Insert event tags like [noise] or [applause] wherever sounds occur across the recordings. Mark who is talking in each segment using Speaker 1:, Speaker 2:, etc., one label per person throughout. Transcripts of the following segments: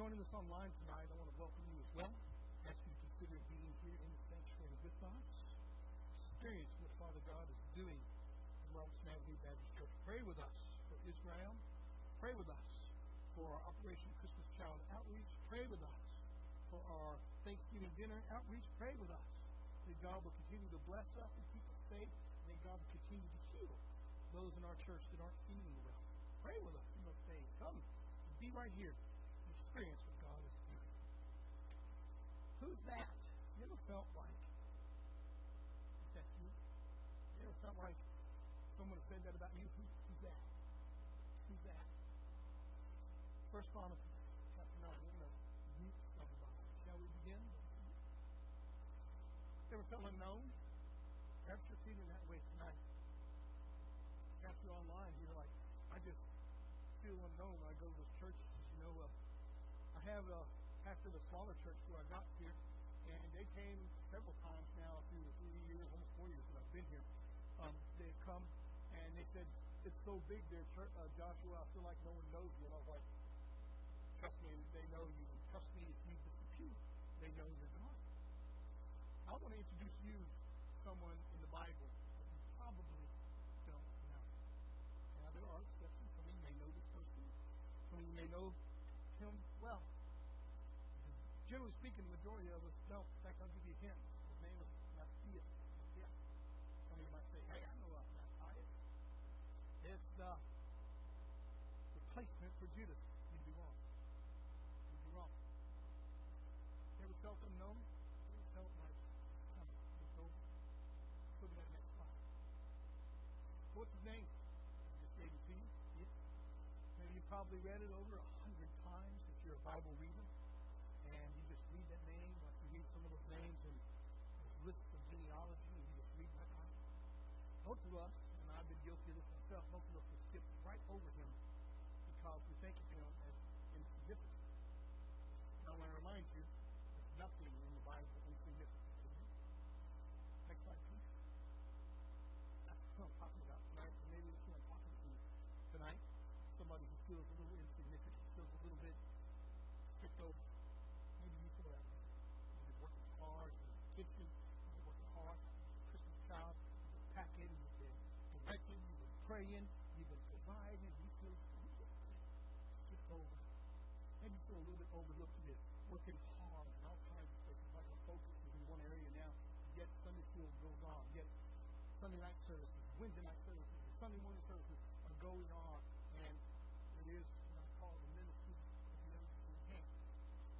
Speaker 1: joining us online tonight, I want to welcome you as well. Ask you to consider being here in the sanctuary with us. Experience what Father God is doing in Robertson Avenue Baptist Church. Pray with us for Israel. Pray with us for our Operation Christmas Child outreach. Pray with us for our Thanksgiving dinner outreach. Pray with us that God will continue to bless us and keep us safe, and that God will continue to heal those in our church that aren't feeling well. Pray with us in those days. Come, be right here experience what God is doing. Who's that? You ever felt like is that you? You ever felt like someone said that about you? Who, who's that? Who's that? First Chronicles. Shall we begin? Ever felt unknown? Perhaps you're feeling that way tonight. Perhaps you're online. You're like, I just feel unknown when I go to this church. You know, uh, I have a pastor of a smaller church where I got here, and they came several times now through the three years, almost four years that I've been here. Um, they've come and they said, It's so big there, church, uh, Joshua, I feel like no one knows you. And I was like, Trust me, they know you. And trust me, if you disappear, they know you're gone. I want to introduce you to someone in the Bible that you probably don't know. Now, there are exceptions. Some of you may know this person. Some of you may know him well. Generally speaking, the majority of us don't. In fact, I'll give you a hint. His name is Mattithiah. Yeah. Some of you might say, hey, I know of Matthias. It's the replacement for Judas. You'd be wrong. You'd be wrong. Ever felt unknown? Ever felt like it's over? Look at that next slide. What's his name? I just gave it to you. Yeah. Maybe you probably read it over a hundred times if you're a Bible reader and you just read that name, like you read some of those names and lists of genealogy, and you just read that out. Most of us, and I've been guilty of this myself, most of us will skip right over him because we think of him as insignificant. Now, I want to remind you, there's nothing in the Bible insignificant. Next slide, please. That's what I'm talking about tonight, and maybe that's what I'm talking to tonight. Somebody who feels a little insignificant, feels a little bit skipped over. Maybe you feel that way. You've been working hard in the kitchen, you've been working hard, Christmas child, you've been packing, you've been directing, praying, you've been providing, you feel skipped over. Maybe you feel a little bit overlooked in it, working hard in all kinds of places, like a focus is in one area now, yet Sunday school goes on, yet Sunday night services, Wednesday night services, Sunday morning services are going on, and it is what ministry ministry camp.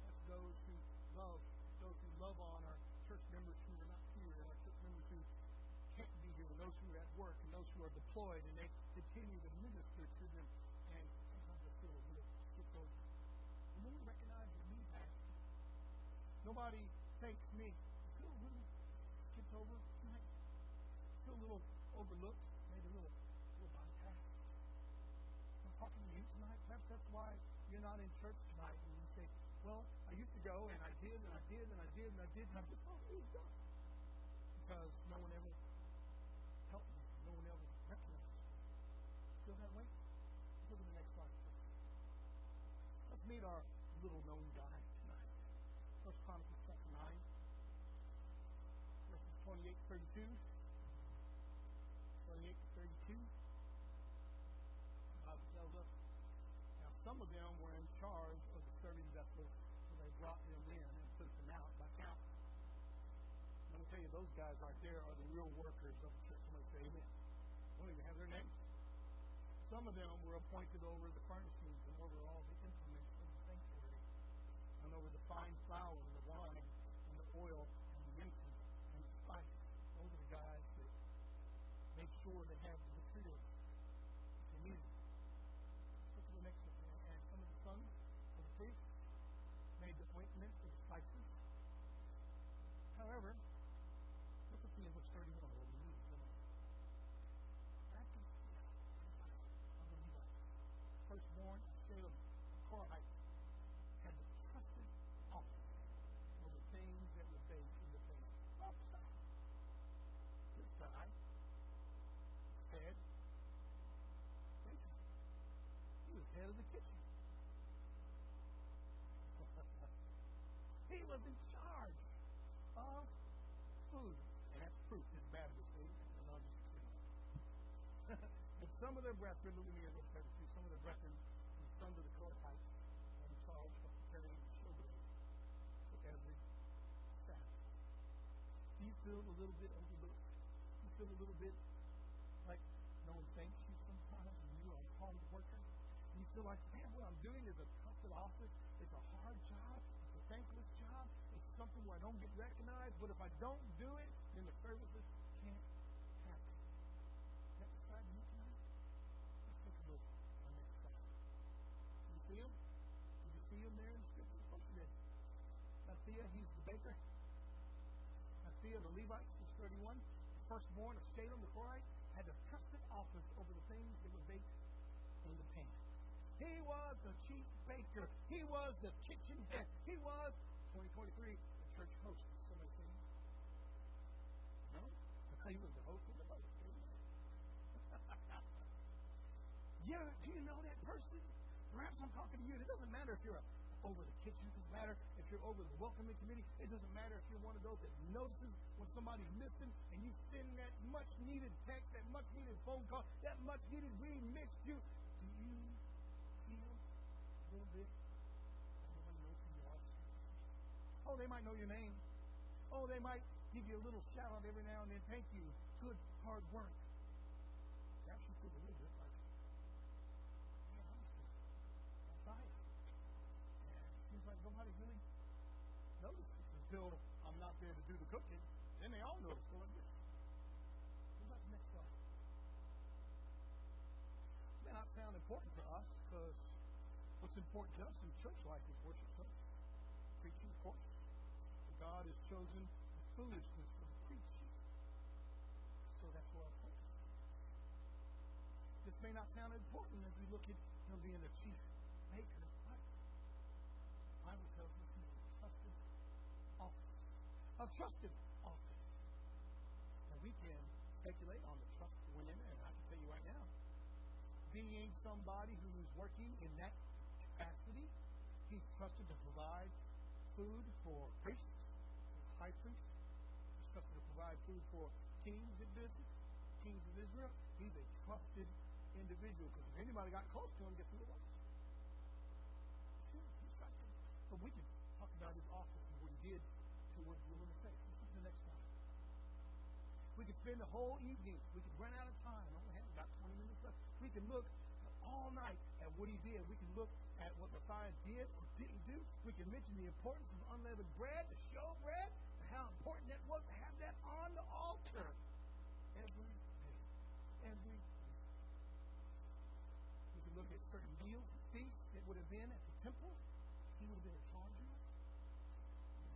Speaker 1: That's those who love, those who love on our church members who are not here, and our church members who can't be here, and those who are at work, and are deployed, and they continue to minister to them, and feel a skipped over. And then you recognize the me, Pastor. Nobody thanks me. I feel little skipped over tonight. I feel a little overlooked, maybe a little, a little bypassed. I'm talking to you tonight. Perhaps that's why you're not in church tonight. And you say, well, I used to go, and I did, and I did, and I did, and I did, and I just it was done. Because no one ever helped me. No one ever recognized me. Feel that way? Look at the next slide, please. Let's meet our little known guy tonight. First Chronicles chapter 9, verses 28 to 32. 28 32. The Bible tells us, now some of them were in charge of the serving vessels, so they brought them in and put them out by count. Let me tell you, those guys right there are the real workers of the church. Somebody say amen. Don't even have their names. Some of them were appointed over the furnaces and over all the over the fine flour and the wine and the oil and the incense and the spice. Those are the guys that make sure they have the materials that they need. Look at the next one here. And some of the sons of the priests made the ointment of spices. However, look at the in verse 31 where we need to After of the Levites, firstborn of Shallum, the Korahite, had the trusted office over things that were baked in the furnace. Upside. This guy head baker. He was head of the kitchen. [laughs] was in charge of food. And that's proof bad with food. but some of their brethren, look at me as a some of their brethren, the sons of the Kohathites, were in charge of preparing the showbread for every Sabbath. Do you a little bit overlooked? Do you feel a little bit like no one thanks you sometimes when you are a hard worker? Feel like, man, what I'm doing is a trusted office. It's a hard job. It's a thankless job. It's something where I don't get recognized. But if I don't do it, then the services can't happen. Is that you tonight? Let's take a look at our next slide. You see him? Did you see him there in the scripture? Mattithiah, he's the baker. Mattithiah, the Levite, is 31. Firstborn of Shallum, the Korahite, had the trusted office over the things that were baked in the pan. He was the chief baker. He was the kitchen head. He was, 2023, the church host. Somebody saying No? He was the host of the host. yeah, do you know that person? Perhaps I'm talking to you. It doesn't matter if you're a over the kitchen. It doesn't matter if you're over the welcoming committee. It doesn't matter if you're one of those that notices when somebody's missing and you send that much needed text, that much needed phone call, that much needed we missed you. Do you you are? Oh, they might know your name. Oh, they might give you a little shout out every now and then. Thank you. Good hard work. Feel a little bit like, I'm just seems like nobody really notices until I'm not there to do the cooking. Then they all notice. It may not sound important to us because what's important to us in church life is worship service. Preaching, of course. God has chosen the foolishness of preaching. So that's focus is. This may not sound important as we look at know, being a chief maker Bible tells us he's a trusted office. A trusted office. And we can speculate on the trust went in and I can tell you right now, being somebody who is working in that he's trusted to provide food for priests, high priests. He's trusted to provide food for kings in business, kings of Israel. He's a trusted individual because if anybody got close to him, guess who it was? So we can talk about his office and what he did towards the woman's faith. This is the next slide. We could spend the whole evening. We could run out of time. I only have about 20 minutes left. We can look all night at what he did. We can look at what Mattithiah did or didn't do. We can mention the importance of unleavened bread, the show bread, and how important that was to have that on the altar every day. Every week. We can look at certain meals and feasts that would have been at the temple he would have been of.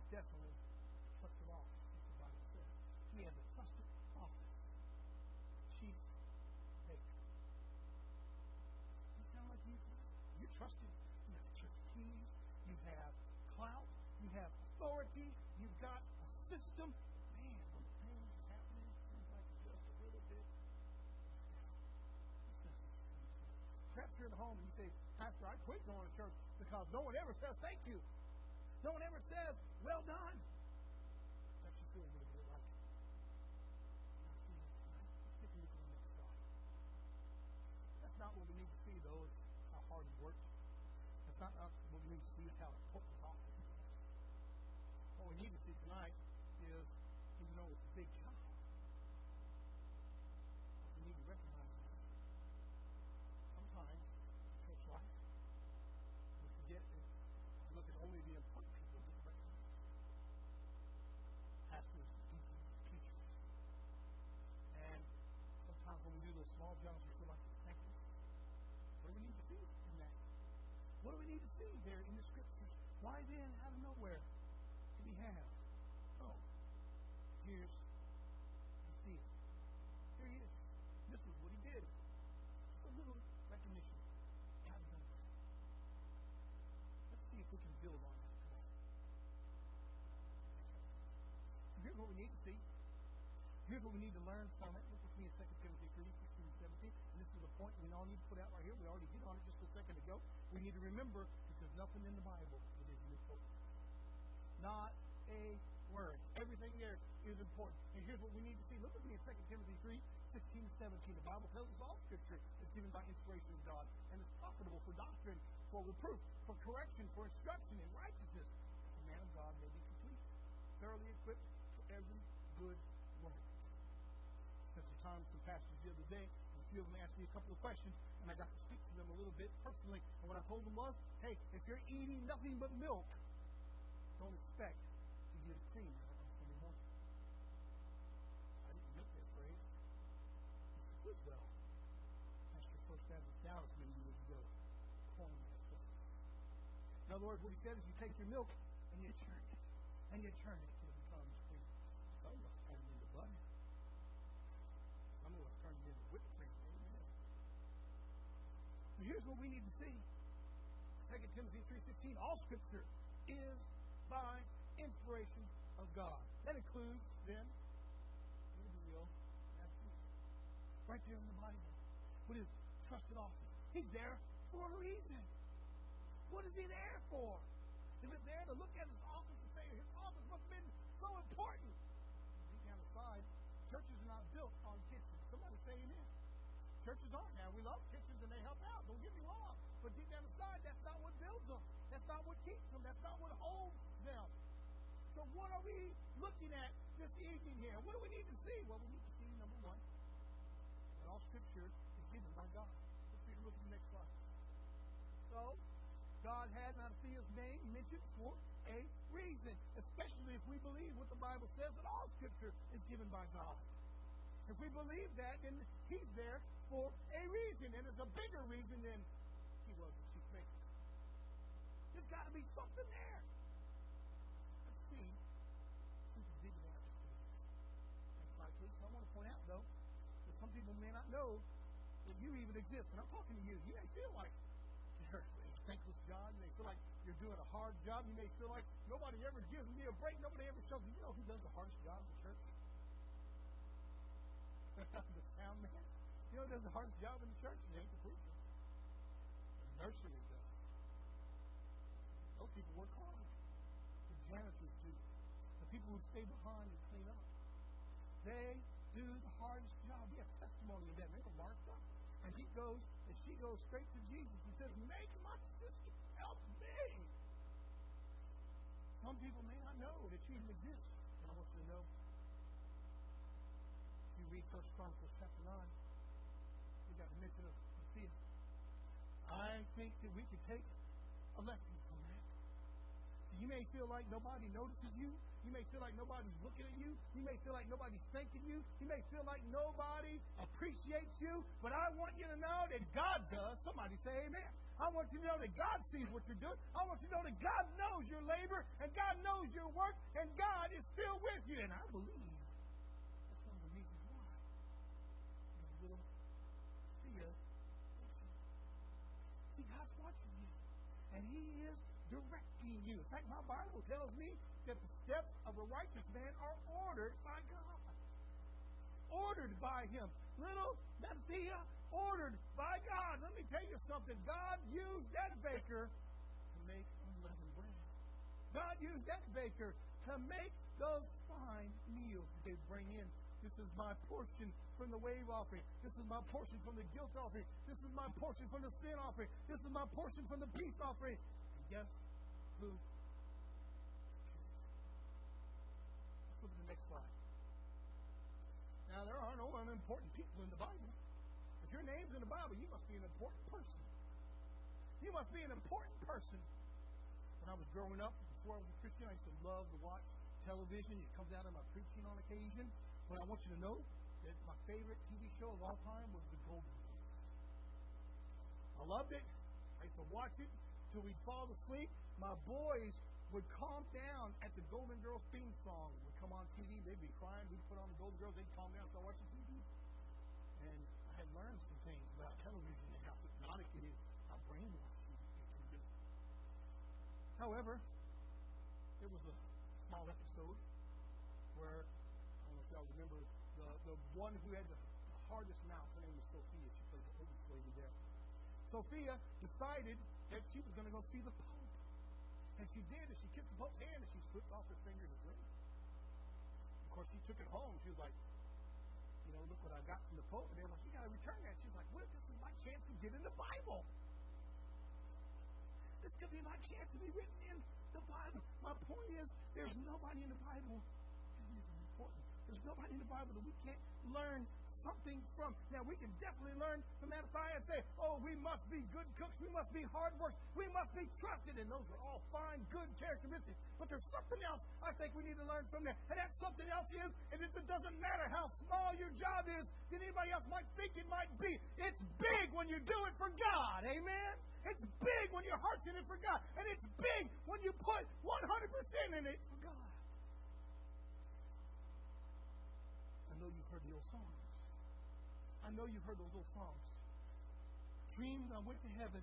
Speaker 1: Definitely trusted office, as the Bible says. He had the trusted office. Chief baker. Does it sound like you? You're trusted. You have church keys. You have clout. You have authority. You've got a system. Man, when things are happening, seems like just a little bit. Perhaps you're at home and you say, Pastor, I quit going to church because no one ever says thank you. No one ever says, well done. That's not what we need to see, though. It's how hard he worked. That's not what we need to see. It's how important office. What we need to see tonight is, even though it's a big job, we need to recognize that sometimes church life get is look at only the important people get recognized. Pastors, deacons, teachers. And sometimes when we do those small jobs, we feel like it's thankless. What do we need to see in that? What do we need to see there in the scriptures? Why then, out of nowhere, do we have? Oh, here's see it. Here he is. This is what he did. A little recognition Let's see if we can build on that. Here's what we need to see. Here's what we need to learn from it. Look with me in 2 Timothy 3, 16 and this is a point we all need to put out right here. We already hit on it just a second ago. We need to remember that there's nothing in the Bible that isn't important. not a word. Everything there is important. And here's what we need to see. Look with me in 2 Timothy 3, 16 17. The Bible tells us all Scripture is given by inspiration of God and is profitable for doctrine, for reproof, for correction, for instruction in righteousness. The man of God may be complete, thoroughly equipped for every good work. Spent some time with some pastors the other day. Few of them asked me a couple of questions, and I got to speak to them a little bit personally. And what I told them was, hey, if you're eating nothing but milk, don't expect to get cream on Sunday morning. I didn't make that phrase. It's well. Pastor First Baptist Dallas many years ago coined that phrase. In other words, what he said is you take your milk and you churn it. And you churn it till it becomes cream. Some of us turn it into butter. Some of us turn it into whipped cream. Amen. But here's what we need to see. 2 Timothy 3.16, all Scripture is by inspiration of God. That includes, then, be right there in the Bible, with his trusted office. He's there for a reason. What is he there for? Is it there to look at his office and say his office must have been so important? Deep down inside, churches are not built on kitchens. Somebody say amen. Churches aren't now. We love kitchens and they help out. Don't get me wrong. But deep down inside, that's not what builds them. That's not what keeps them. That's not what holds them. So what are we looking at this evening here? What do we need to see? Well, we need to see, number one, that all Scripture is given by God. Let's look at the next slide. So, God had Mattithiah's name mentioned for a reason, especially if we believe what the Bible says that all Scripture is given by God. If we believe that, then He's there for a reason, and it's a bigger reason than He was the chief maker. There's got to be something there. Let's see. Can dig that. Next slide, please. I want to point out, though, that some people may not know that you even exist. And I'm talking to you. You may feel like you're a thankless job. You may feel like you're doing a hard job. You may feel like nobody ever gives me a break. Nobody ever shows me. You know who does the hardest job in the church? [laughs] the sound man you know, does the hardest job in the church, and the preacher. The nursery does. Those people work hard. The janitors do. The people who stay behind and clean up. They do the hardest job. We have testimony of that. They were marked. And he goes, and she goes straight to Jesus and says, Make my sister help me. Some people may not know that she even exists. And I want you to know. If you read First Chronicles chapter 9, wanted to see it. I think that we could take a lesson from that. You may feel like nobody notices you. You may feel like nobody's looking at you. You may feel like nobody's thanking you. You may feel like nobody appreciates you. But I want you to know that God does. Somebody say amen. I want you to know that God sees what you're doing. I want you to know that God knows your labor and God knows your work and God is still with you. And I believe and He is directing you. In fact, my Bible tells me that the steps of a righteous man are ordered by God. Ordered by Him. Little Mattithiah, ordered by God. Let me tell you something. God used that baker to make unleavened bread. God used that baker to make those fine meals that they bring in this is my portion from the wave offering. This is my portion from the guilt offering. This is my portion from the sin offering. This is my portion from the peace offering. And guess who? Let's look at the next slide. Now, there are no unimportant people in the Bible. If your name's in the Bible, you must be an important person. You must be an important person. When I was growing up, before I was a Christian, I used to love to watch television. It comes out of my preaching on occasion. But I want you to know that my favorite TV show of all time was The Golden Girls. I loved it. I used to watch it till we'd fall asleep. My boys would calm down at the Golden Girls theme song. Would come on TV. They'd be crying. We'd put on the Golden Girls. They'd calm down. So I watched TV. And I had learned some things about television and how hypnotic it is, how brainwashing it can be. However, there was a small episode where remember the, the one who had the, hardest mouth. Her name was Sophia. She played the oldest lady there. Sophia decided that she was going to go see the Pope. And she did, and she kissed the Pope's hand, and she slipped off her finger his ring. Of course, she took it home. She was like, you know, look what I got from the Pope. And they were like, you got to return that. She's like, what if this is my chance to get in the Bible? This could be my chance to be written in the Bible. My point is, there's nobody in the Bible. Important. In the Bible that we can't learn something from. Now, we can definitely learn from Mattithiah and say, oh, we must be good cooks, we must be hard workers, we must be trusted, and those are all fine, good characteristics. But there's something else I think we need to learn from there. And that something else is, and it doesn't matter how small your job is than anybody else might think it might be. It's big when you do it for God. Amen? It's big when your heart's in it for God. And it's big when you put 100% in it for God. I know you've heard the old song. I know you've heard those old songs. Dreams, I went to heaven,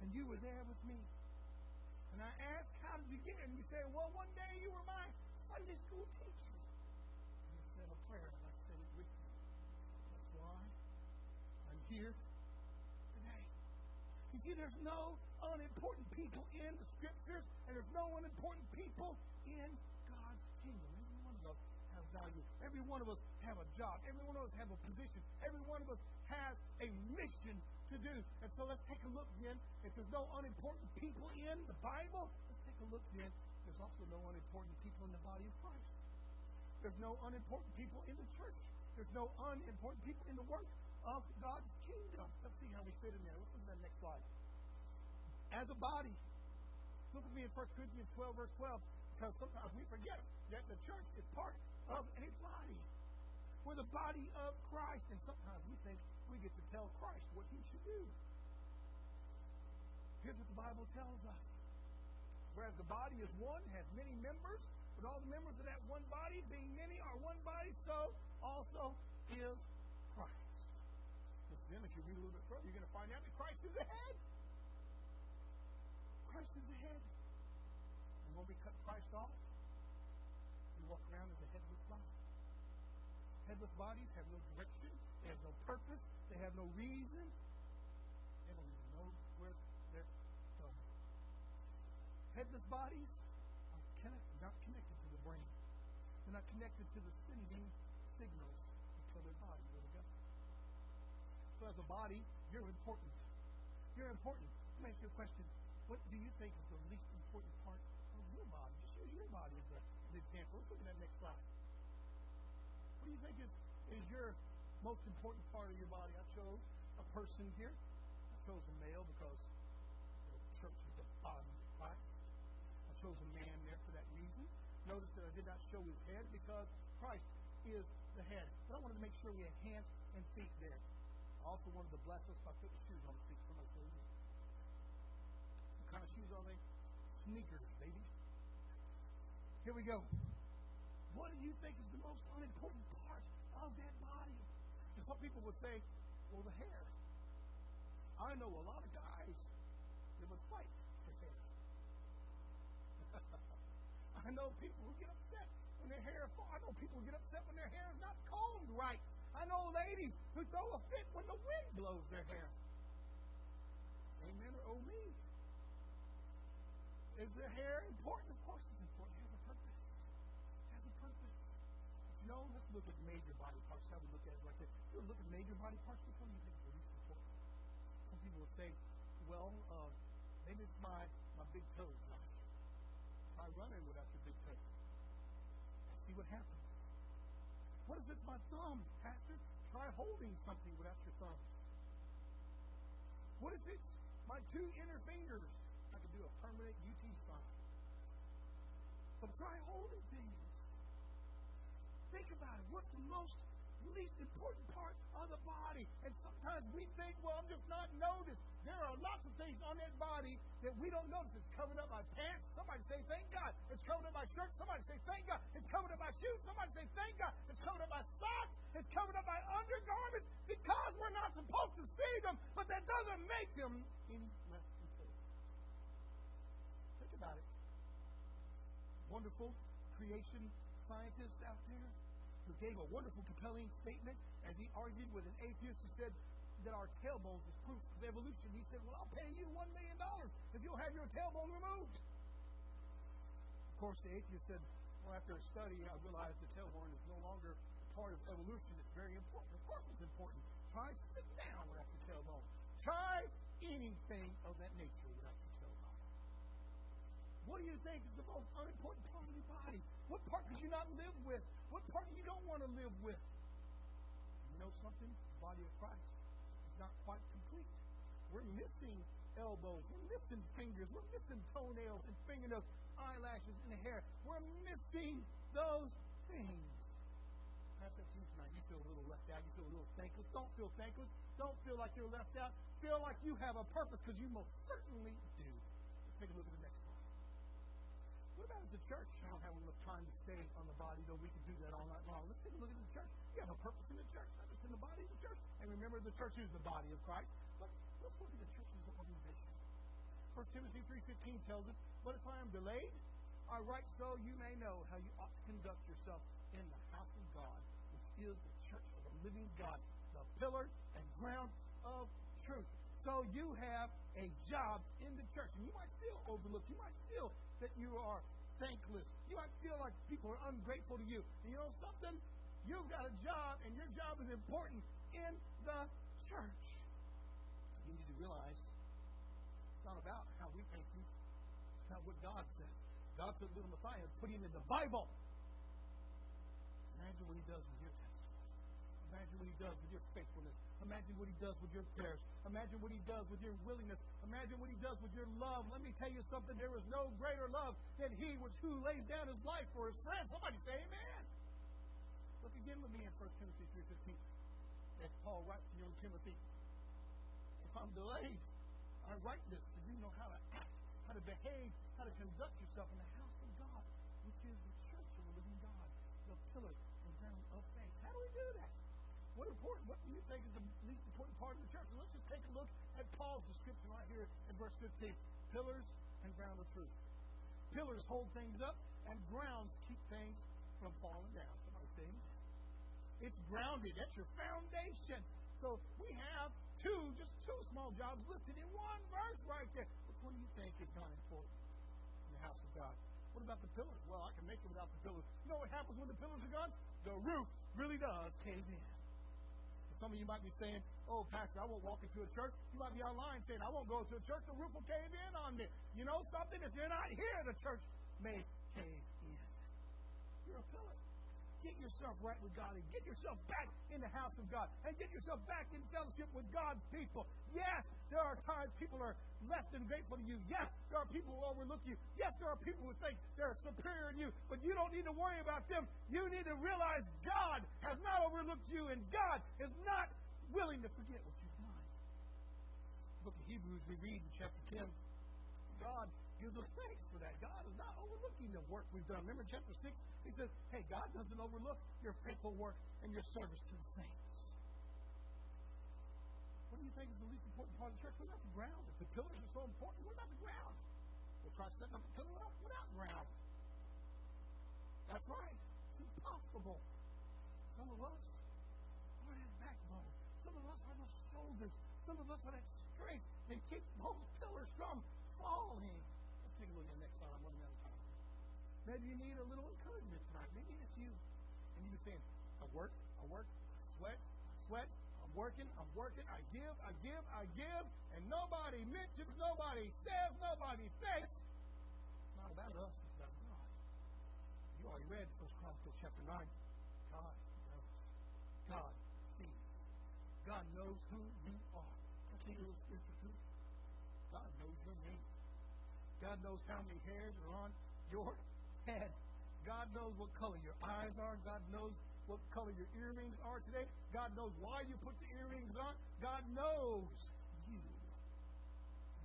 Speaker 1: and you were there with me. And I asked, How did you get it? And you said, Well, one day you were my Sunday school teacher. And you said a prayer, and I said it with you. That's why I'm here today. You see, there's no unimportant people in the scriptures, and there's no unimportant people in value. Every one of us have a job. Every one of us have a position. Every one of us has a mission to do. And so let's take a look then. If there's no unimportant people in the Bible, let's take a look then. There's also no unimportant people in the body of Christ. There's no unimportant people in the church. There's no unimportant people in the work of God's kingdom. Let's see how we fit in there. Let's look at that next slide. As a body, look at me in 1 Corinthians 12, verse 12, because sometimes we forget that the church is part of a body. We're the body of Christ, and sometimes we think we get to tell Christ what he should do. Here's what the Bible tells us. Whereas the body is one, has many members, but all the members of that one body, being many, are one body, so also is Christ. But then, if you read a little bit further, you're going to find out that Christ is the head. Christ is the head. And when we cut Christ off, we walk around as a body. Headless bodies have no direction, they have no purpose, they have no reason, they don't even know where they're going. Headless bodies are connect, not connected to the brain. They're not connected to the sending signals for their body. So as a body, you're important. You're important. Let me ask you a question. What do you think is the least important part of your body? Just use your body as an example. Let's look at that next slide. Do you think is, is your most important part of your body? I chose a person here. I chose a male because the church is the body of Christ. I chose a man there for that reason. Notice that I did not show his head because Christ is the head. But I wanted to make sure we had hands and feet there. I also wanted to bless us by putting shoes on the feet. Somebody say, what kind of shoes are they? Sneakers, baby. Here we go. What do you think is the most unimportant of that body? And some people will say, well, the hair. I know a lot of guys that would fight for hair. [laughs] I know people who get upset when their hair falls. I know people who get upset when their hair is not combed right. I know ladies who throw a fit when the wind blows their hair. Amen or oh me. Is the hair important? Of course it's important no, let's look at major body parts. How we look at it like this. You look at major body parts, do you think is least important? Some people would say, well, uh, maybe it's my, my big toes. Try running without your big toes. See what happens. What if it's my thumb, Pastor? Try holding something without your thumb. What if it's my two inner fingers? I could do a permanent UT sign. But try holding things. Think about it. What's the most least important part of the body? And sometimes we think, well, I'm just not noticed. There are lots of things on that body that we don't notice. It's covered up by pants. Somebody say, thank God. It's covered up by shirts. Somebody say, thank God. It's covered up by shoes. Somebody say, thank God. It's covered up by socks. It's covered up by undergarments because we're not supposed to see them, but that doesn't make them any less important. Think about it. Wonderful creation scientists out there who gave a wonderful, compelling statement as he argued with an atheist who said that our tailbones is proof of evolution. He said, Well, I'll pay you $1 million if you'll have your tailbone removed. Of course, the atheist said, well, after a study, I realized the tailhorn is no longer part of evolution. It's very important. Of course, it's important. Try to sit down without the tailbone. Try anything of that nature tailbone. What do you think is the most unimportant part of your body? What part could you not live with? What part you don't want to live with? You know something? The body of Christ is not quite complete. We're missing elbows. We're missing fingers. We're missing toenails and fingernails, eyelashes and hair. We're missing those things. Perhaps that's you tonight. You feel a little left out. You feel a little thankless. Don't feel thankless. Don't feel like you're left out. Feel like you have a purpose because you most certainly do. Take a look at the next. What about a church? I don't have enough time to stay on the body, though we can do that all night long. Let's take a look at the church. You have a purpose in the church, not just in the body of the church. And remember, the church is the body of Christ. But let's look at the church as an organization. 1 Timothy 3.15 tells us, But if I am delayed, I write so you may know how you ought to conduct yourself in the house of God, which is the church of the living God, the pillar and ground of truth. So you have a job in the church. And you might feel overlooked. You might feel that you are thankless. You might feel like people are ungrateful to you. And you know something? You've got a job, and your job is important in the church. You need to realize it's not about how we think you. It's not what God says. God took little Mattithiah and put him in the Bible. Imagine what he does. Imagine what he does with your faithfulness. Imagine what he does with your prayers. Imagine what he does with your willingness. Imagine what he does with your love. Let me tell you something. There is no greater love than he which who lays down his life for his friends. Somebody say amen. Look again with me in 1 Timothy 3.15. As Paul writes to young Timothy, if I'm delayed, I write this so you know how to act, how to behave, how to conduct yourself in the house of God, which is the church of the living God, the pillar and ground of faith. How do we do that? What important? What do you think is the least important part of the church? let's just take a look at Paul's description right here in verse 15. Pillars and ground of truth. Pillars hold things up, and grounds keep things from falling down. Somebody say It's grounded. That's your foundation. So we have two, just two small jobs listed in one verse right there. Which one do you think is not important in the house of God? What about the pillars? Well, I can make it without the pillars. You know what happens when the pillars are gone? The roof really does cave in. Some of you might be saying, Oh, Pastor, I won't walk into a church. You might be online saying, I won't go to a church. The roof will cave in on me. You know something? If you're not here, the church may cave in. You're a pillar. Get yourself right with God and get yourself back in the house of God and get yourself back in fellowship with God's people. Yes, there are times people are less than grateful to you. Yes, there are people who overlook you. Yes, there are people who think they're superior to you, but you don't need to worry about them. You need to realize God has not overlooked you and God is not willing to forget what you've done. Book of Hebrews, we read in chapter 10, God gives us thanks for that. God is not overlooking the work we've done. Remember chapter 6? He says, hey, God doesn't overlook your faithful work and your service to the saints. What do you think is the least important part of the church? What about the ground? If the pillars are so important, what about the ground? We'll try setting up a pillar up without ground. That's right. It's impossible. Some of us are that backbone. Some of us are the shoulders. Some of us are that strength that keeps those pillars from falling. Let's take a look at the next slide. I'm running out of time. Maybe you need a little encouragement tonight. Maybe it's you. And you've been saying, I work, I work, I sweat, I sweat, I'm working, I'm working, I give, I give, I give, and nobody mentions, nobody says, nobody thinks. It's not about us, it's about God. You already read First Chronicles chapter 9. God knows. God sees. God knows who you are. I tell little scripture too. God knows your name. God knows how many hairs are on your head. God knows what color your eyes are. God knows what color your earrings are today. God knows why you put the earrings on. God knows you.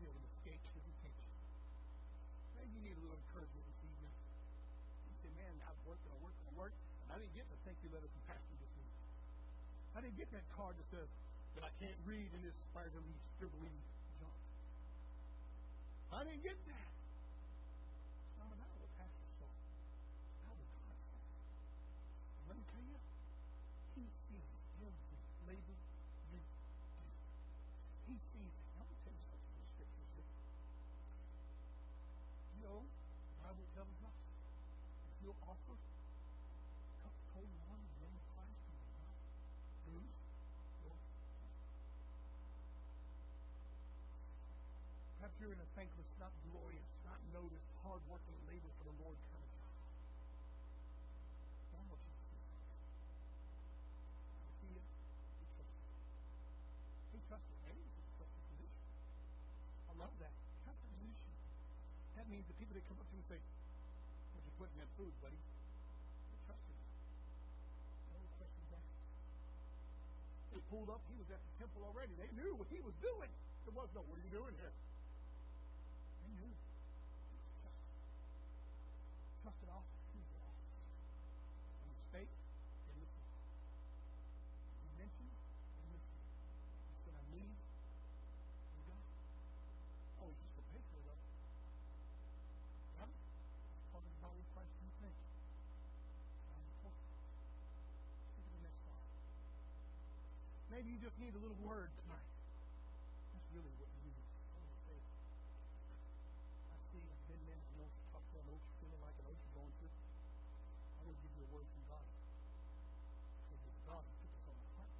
Speaker 1: You will escape his attention. Maybe you need a little encouragement this evening. You say, man, I've worked and I worked and I worked, and I didn't get the thank you letter from Pastor this week. I didn't get that card that says that I can't read in this spiderly, scribbly I didn't get that. It's not about what Pastor saw. It's about what God saw. And let me tell you, He sees labor you. He sees it. Me tell you something in the scriptures. You know, the Bible tells us you'll offer a cup cold water in the name of Christ and will not lose your. Perhaps you're in a thankless, not glorious, not noticed, hard working labor for the Lord kind of job. I want you to see that. I see it. He trusted. He trusted. Maybe it's a trusted position. I love that. Trusted position. That means the people that come up to him and say, What you putting in that food, buddy? They trusted him. No questions asked. They pulled up, he was at the temple already. They knew what he was doing. There was no, what are you doing here? They knew. Trusted. Trusted off. He was off. And he spake, they listened. He mentioned, they listened. He said, I need, we got. Oh, he's just going to pay for it, though. Got it? Talking about what Christ can think. Very important. Look at the next slide. Maybe you just need a little word tonight. That's really what you need. I want to say, I see I've been know you're talking about. I know feeling like. I know going through. I want to give you a word from God. Because it's God who put on my heart.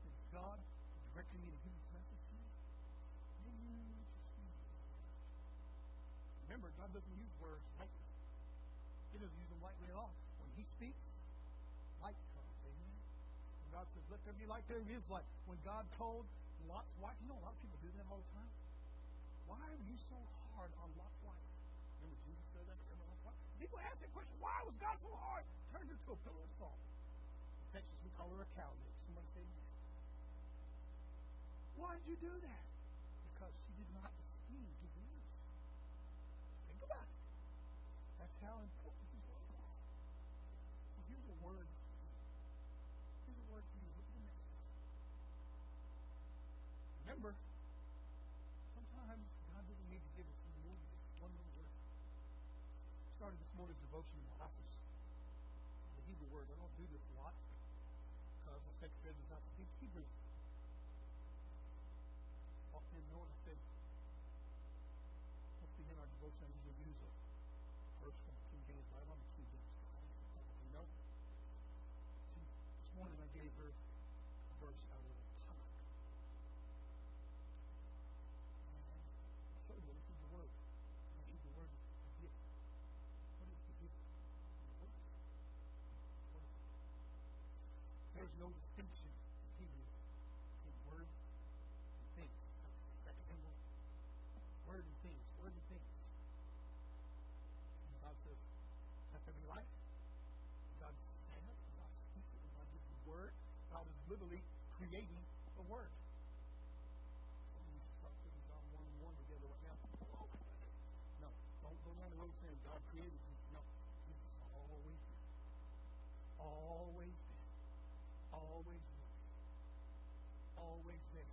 Speaker 1: It's God who directed me to give this message to you. Remember, God doesn't use words lightly. He doesn't use them lightly at all. When He speaks, light comes. Amen. When God says, "Let there be light," there is light. When God told Lot's wife, you know, a lot of people do that all the time. Why are you so hard on Lot's wife? Remember Jesus said that. Remember Lot's wife? People ask that question. Why was God so hard? Turns her to a pillar of salt. In Texas, we call her a cow lick. Somebody say that. Why did you do that? Because she did not esteem his words. Think about it. That's how important his words are. Well, here's a word. for you. Here's a word for you. Look at the next slide. Remember, sometimes God doesn't need to give us more than one little word. Started this morning's devotion in my office. The Hebrew word. I don't do this a lot because my secretary does not speak Hebrew. Walked in the door and I said, let's begin our devotion. I usually use a verse from King James Bible. I'm a King James you know. This morning I gave her a verse out of the Tanakh. And I showed her this is the word. And I use the word to forgive. What is forgive? The word. The word. There's no distinction between word and thing. That's the word. And things. Word and things. And God says, let there be light. God it, God it, God gives the word. God is literally creating the word. Some of you start putting John 1 and 1 together right now. No, don't go down the road saying God created you. No, He's always been. Always been. Always been. Always been.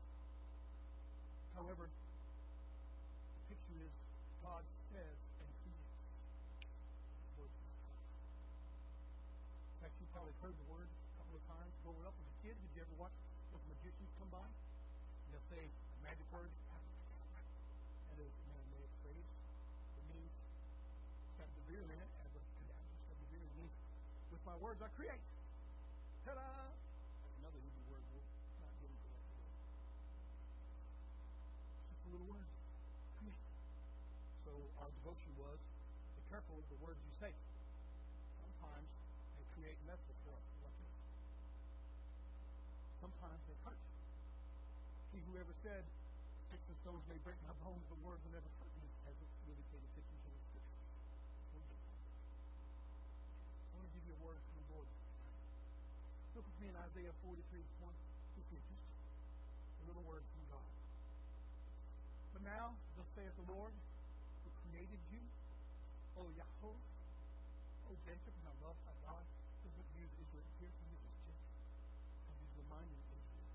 Speaker 1: However, the picture is God says and word is In fact, you probably heard the word a couple of times growing up as a kid. Did you ever watch those magicians come by? And they'll say a magic word. That is an Aramaic phrase. It means sabdavir in it, as a cadaver. Sabdavir means, with my words I create. Ta-da! That's another Hebrew word. We'll not get into that today. It's just a little word. Create. So our devotion was, be careful of the words you say. Sometimes they create messes for us. Sometimes they hurt. He who ever said, sticks and stones may break my bones, but words will never hurt me, hasn't really paid attention to the. I want to give you a word from the Lord. Look with me in Isaiah 43, 1 through 3. Just a little word from God. But now, thus saith the Lord, created you, O Yahweh, O Jacob, and I love how God doesn't use Israel here, he uses Jacob. And he's reminding Israel,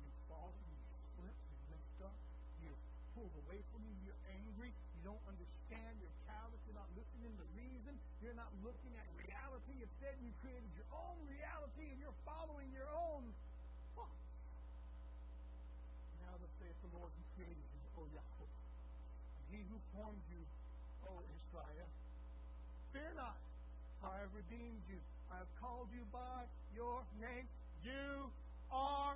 Speaker 1: you've fallen, you've slipped, you've messed up, you're pulled away from me, you're angry, you don't understand, you're callous, you're not listening to reason, you're not looking at reality. Instead, you created your own reality and you're following your own thoughts. Now thus saith the Lord who created you, O Yahweh. And he who formed you, O Israel. Fear not, I have redeemed you. I have called you by your name. You are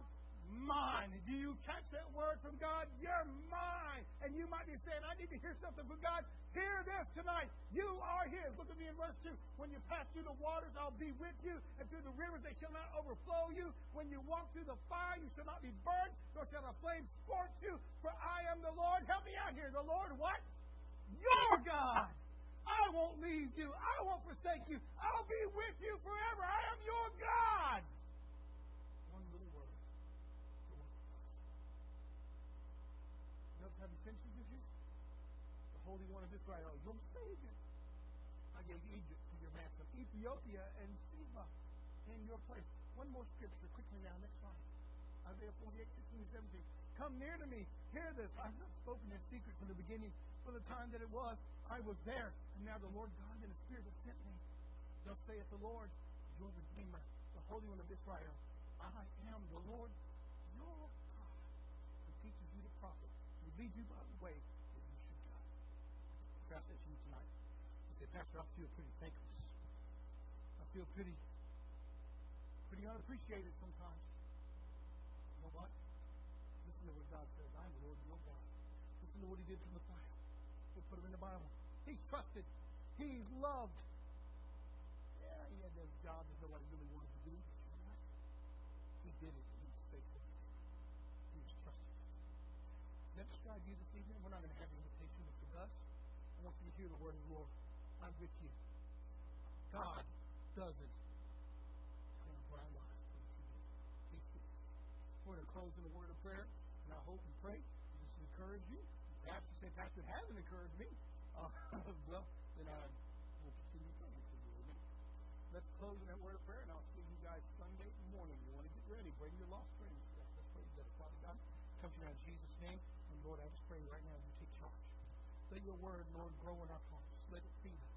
Speaker 1: mine. Do you catch that word from God? You're mine. And you might be saying, I need to hear something from God. Hear this tonight. You are His. Look at me in verse 2. When you pass through the waters, I'll be with you. And through the rivers, they shall not overflow you. When you walk through the fire, you shall not be burned, nor shall a flame scorch you. For I am the Lord. Help me out here. The Lord what? Your God. I won't leave you. I won't forsake you. I'll be with you forever. I am your God. One little word. You? The Holy One of Israel, your Savior. I gave Egypt to your ransom, Ethiopia and Seba in your place. One more scripture quickly now, next slide. Isaiah 48, 16, 17. Come near to me. Hear this. I've not spoken in secret from the beginning, from the time that it was. I was there. And now the Lord God and the Spirit have sent me. Thus saith the Lord, your Redeemer, the Holy One of Israel. I am the Lord, your God, who teaches you to profit, who leads you by the way that you should go. Perhaps that's you tonight. You say, Pastor, I feel pretty thankless. I feel pretty, pretty unappreciated sometimes. You know what? Listen to what God says. I'm the Lord your God. Listen to what he did to Mattithiah. He put him in the Bible. He's trusted. He's loved. Yeah, he had those jobs that nobody really wanted to do. But you know what? He did it, and he was faithful. He was trusted. Does that describe you this evening? We're not going to have invitation with us. I want you to hear the word of the Lord. I'm with you. God doesn't. We're going to close in a word of prayer, and I hope and pray this encourage you. You say, Pastor, hasn't encouraged me. [laughs] Uh, well, then I will continue praying for you. Let's close in that word of prayer, and I'll see you guys Sunday morning. You want to get ready. Bring your lost friends. Let's pray together. Father God, come you in Jesus' name. Lord, I just pray right now you take charge. Let your word, Lord, grow in our hearts. Let it feed us.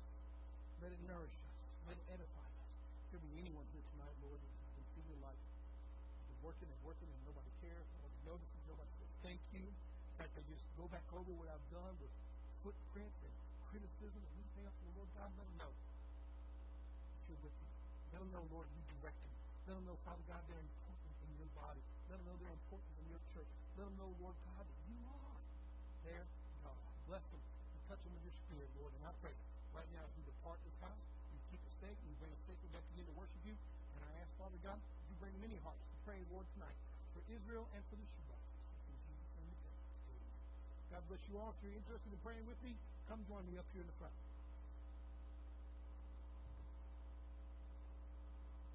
Speaker 1: Let it nourish us. Let it edify us. There be anyone here tonight, Lord, that has been feeling like working and working and nobody cares, nobody notices, nobody says thank you. In fact, they just go back over what I've done with footprints and criticism and anything else. And Lord God, let them know you're with them. Let them know, Lord, you direct them. Let them know, Father God, they're important in your body. Let them know they're important in your church. Let them know, Lord God, that you are their God. Bless them and touch them with your spirit, Lord. And I pray right now as we depart this house, you keep us safe and you bring us safely back again to worship you. And I ask, Father God, you bring many hearts to pray, Lord, tonight for Israel and for the Shabbat. God bless you all. If you're interested in praying with me, come join me up here in the front.